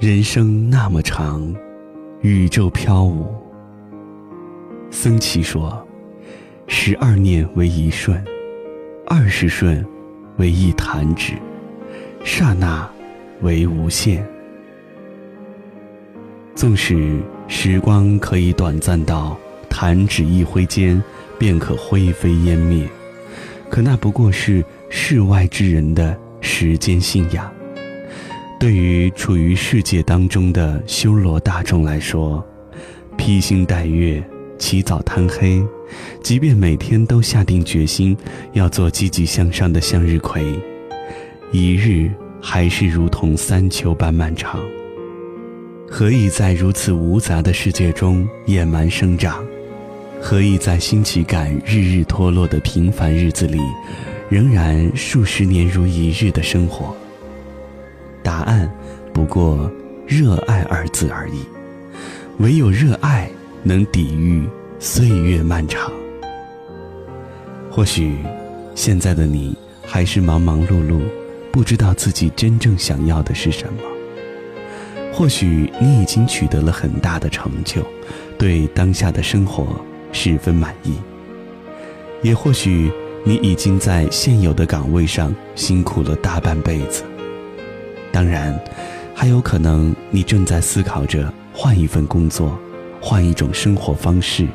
人生那么长，宇宙飘舞。僧祇说：“十二念为一瞬，二十瞬为一弹指，刹那为无限。”纵使时光可以短暂到弹指一挥间便可灰飞烟灭，可那不过是世外之人的时间信仰。对于处于世界当中的修罗大众来说，披星戴月、起早贪黑，即便每天都下定决心要做积极向上的向日葵，一日还是如同三秋般漫长。何以在如此无杂的世界中野蛮生长？何以在新奇感日日脱落的平凡日子里，仍然数十年如一日的生活？答案不过“热爱”二字而已。唯有热爱能抵御岁月漫长。或许，现在的你还是忙忙碌碌，不知道自己真正想要的是什么。或许你已经取得了很大的成就，对当下的生活十分满意。也或许你已经在现有的岗位上辛苦了大半辈子。当然，还有可能你正在思考着换一份工作，换一种生活方式。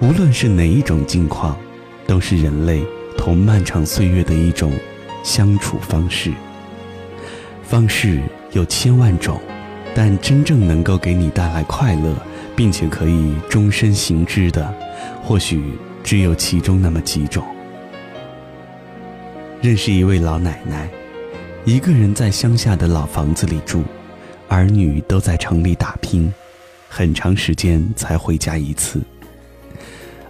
无论是哪一种境况，都是人类同漫长岁月的一种相处方式。方式有千万种，但真正能够给你带来快乐，并且可以终身行之的，或许只有其中那么几种。认识一位老奶奶。一个人在乡下的老房子里住，儿女都在城里打拼，很长时间才回家一次。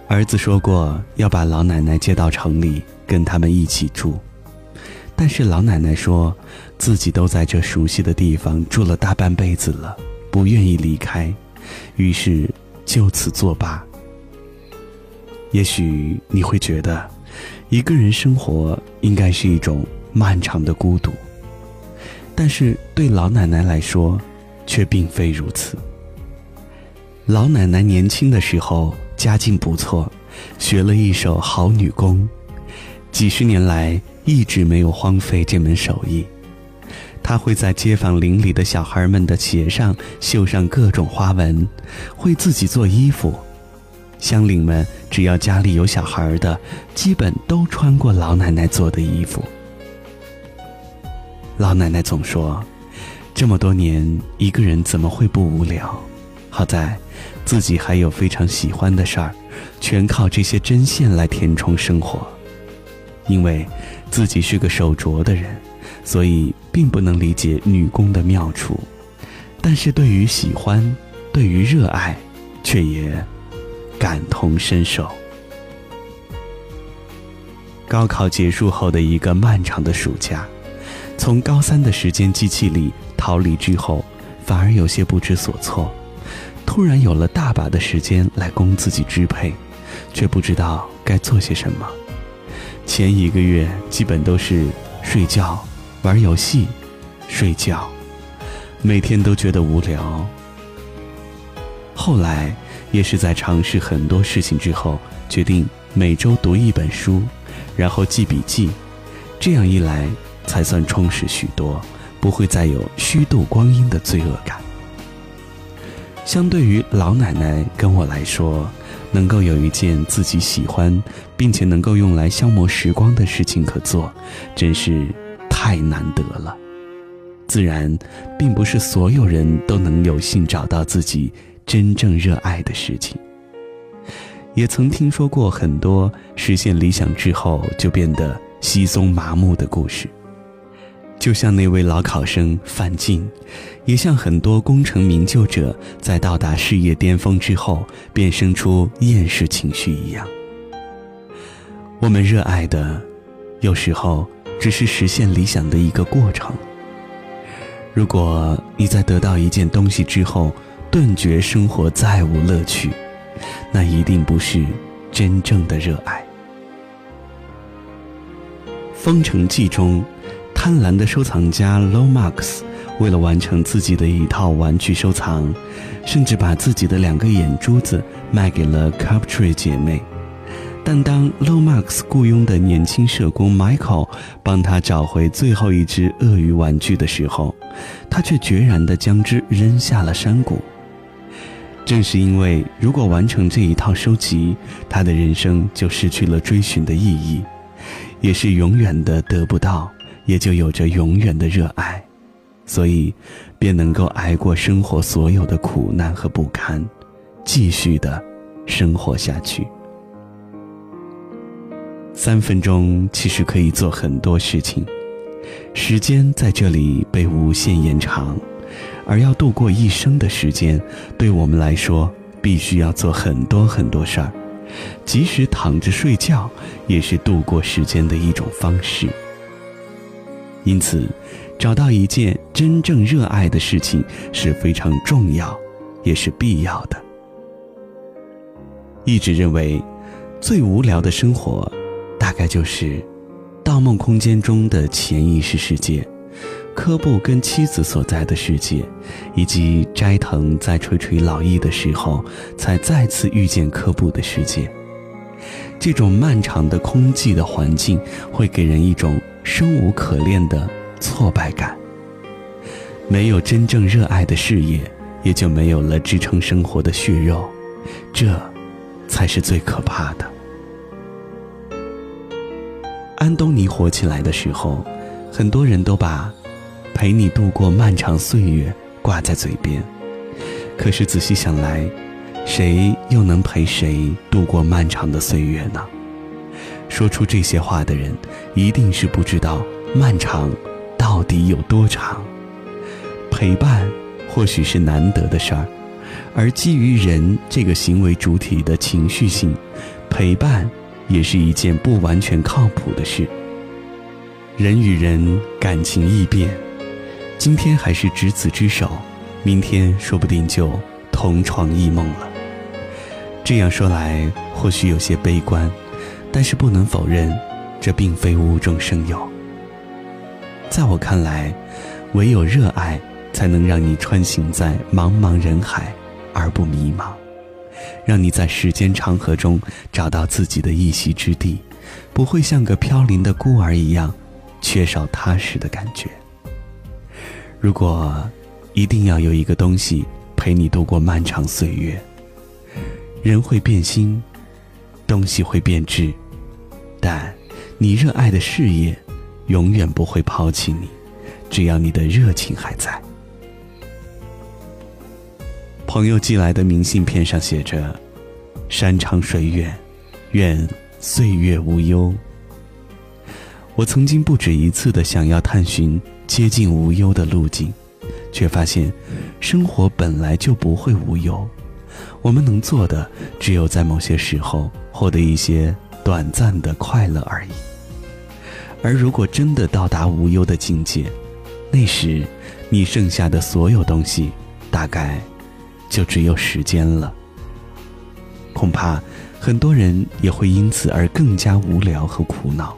儿子说过要把老奶奶接到城里跟他们一起住，但是老奶奶说自己都在这熟悉的地方住了大半辈子了，不愿意离开，于是就此作罢。也许你会觉得，一个人生活应该是一种。漫长的孤独，但是对老奶奶来说，却并非如此。老奶奶年轻的时候家境不错，学了一手好女工，几十年来一直没有荒废这门手艺。她会在街坊邻里的小孩们的鞋上绣上各种花纹，会自己做衣服。乡邻们只要家里有小孩的，基本都穿过老奶奶做的衣服。老奶奶总说：“这么多年，一个人怎么会不无聊？好在自己还有非常喜欢的事儿，全靠这些针线来填充生活。因为自己是个手拙的人，所以并不能理解女工的妙处，但是对于喜欢，对于热爱，却也感同身受。”高考结束后的一个漫长的暑假。从高三的时间机器里逃离之后，反而有些不知所措。突然有了大把的时间来供自己支配，却不知道该做些什么。前一个月基本都是睡觉、玩游戏、睡觉，每天都觉得无聊。后来也是在尝试很多事情之后，决定每周读一本书，然后记笔记。这样一来。才算充实许多，不会再有虚度光阴的罪恶感。相对于老奶奶跟我来说，能够有一件自己喜欢，并且能够用来消磨时光的事情可做，真是太难得了。自然，并不是所有人都能有幸找到自己真正热爱的事情。也曾听说过很多实现理想之后就变得稀松麻木的故事。就像那位老考生范进，也像很多功成名就者在到达事业巅峰之后便生出厌世情绪一样。我们热爱的，有时候只是实现理想的一个过程。如果你在得到一件东西之后顿觉生活再无乐趣，那一定不是真正的热爱。《封城记》中。贪婪的收藏家 Lomax 为了完成自己的一套玩具收藏，甚至把自己的两个眼珠子卖给了 Captree 姐妹。但当 Lomax 雇佣的年轻社工 Michael 帮他找回最后一只鳄鱼玩具的时候，他却决然地将之扔下了山谷。正是因为如果完成这一套收集，他的人生就失去了追寻的意义，也是永远的得不到，也就有着永远的热爱，所以便能够挨过生活所有的苦难和不堪，继续的生活下去。三分钟其实可以做很多事情，时间在这里被无限延长，而要度过一生的时间，对我们来说必须要做很多很多事儿，即使躺着睡觉，也是度过时间的一种方式。因此，找到一件真正热爱的事情是非常重要，也是必要的。一直认为，最无聊的生活。大概就是《盗梦空间》中的潜意识世界，科布跟妻子所在的世界，以及斋藤在垂垂老矣的时候才再次遇见科布的世界。这种漫长的空寂的环境，会给人一种生无可恋的挫败感。没有真正热爱的事业，也就没有了支撑生活的血肉，这，才是最可怕的。安东尼火起来的时候，很多人都把“陪你度过漫长岁月”挂在嘴边。可是仔细想来，谁又能陪谁度过漫长的岁月呢？说出这些话的人，一定是不知道漫长到底有多长。陪伴或许是难得的事儿，而基于人这个行为主体的情绪性，陪伴。也是一件不完全靠谱的事。人与人感情易变，今天还是执子之手，明天说不定就同床异梦了。这样说来或许有些悲观，但是不能否认，这并非无中生有。在我看来，唯有热爱，才能让你穿行在茫茫人海而不迷茫。让你在时间长河中找到自己的一席之地，不会像个飘零的孤儿一样，缺少踏实的感觉。如果一定要有一个东西陪你度过漫长岁月，人会变心，东西会变质，但你热爱的事业永远不会抛弃你，只要你的热情还在。朋友寄来的明信片上写着：“山长水远，愿岁月无忧。”我曾经不止一次的想要探寻接近无忧的路径，却发现生活本来就不会无忧。我们能做的，只有在某些时候获得一些短暂的快乐而已。而如果真的到达无忧的境界，那时你剩下的所有东西，大概……就只有时间了。恐怕很多人也会因此而更加无聊和苦恼，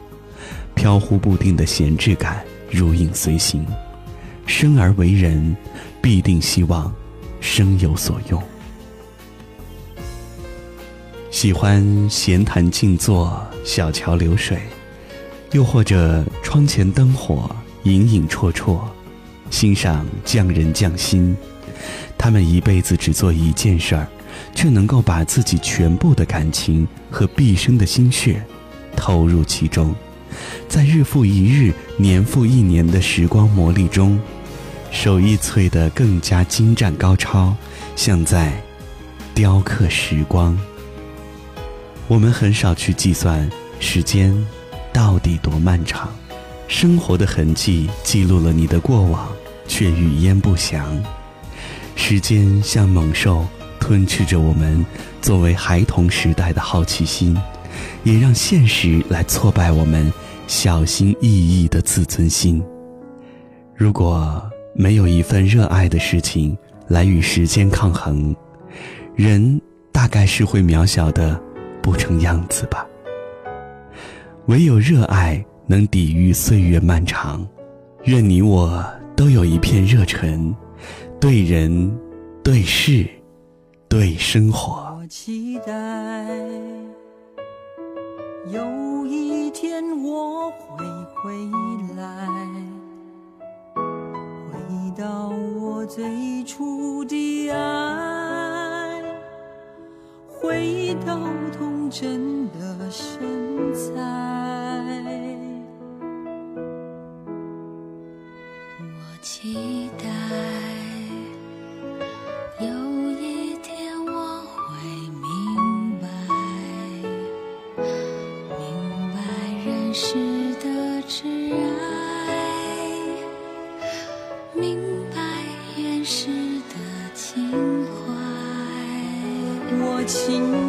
飘忽不定的闲置感如影随形。生而为人，必定希望生有所用。喜欢闲谈静坐，小桥流水，又或者窗前灯火隐隐绰绰，欣赏匠人匠心。他们一辈子只做一件事儿，却能够把自己全部的感情和毕生的心血投入其中，在日复一日、年复一年的时光磨砺中，手艺淬得更加精湛高超，像在雕刻时光。我们很少去计算时间到底多漫长，生活的痕迹记录了你的过往，却语焉不详。时间像猛兽吞噬着我们作为孩童时代的好奇心，也让现实来挫败我们小心翼翼的自尊心。如果没有一份热爱的事情来与时间抗衡，人大概是会渺小的不成样子吧。唯有热爱能抵御岁月漫长。愿你我都有一片热忱，对人、对事、对生活。期待有一天我会回来，回到我最初的爱，回到真的身材。期待有一天我会明白，明白人世的挚爱，明白原始的情怀。我情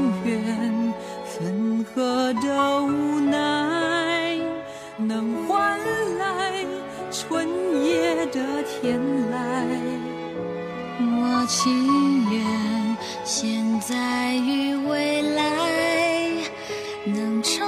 能成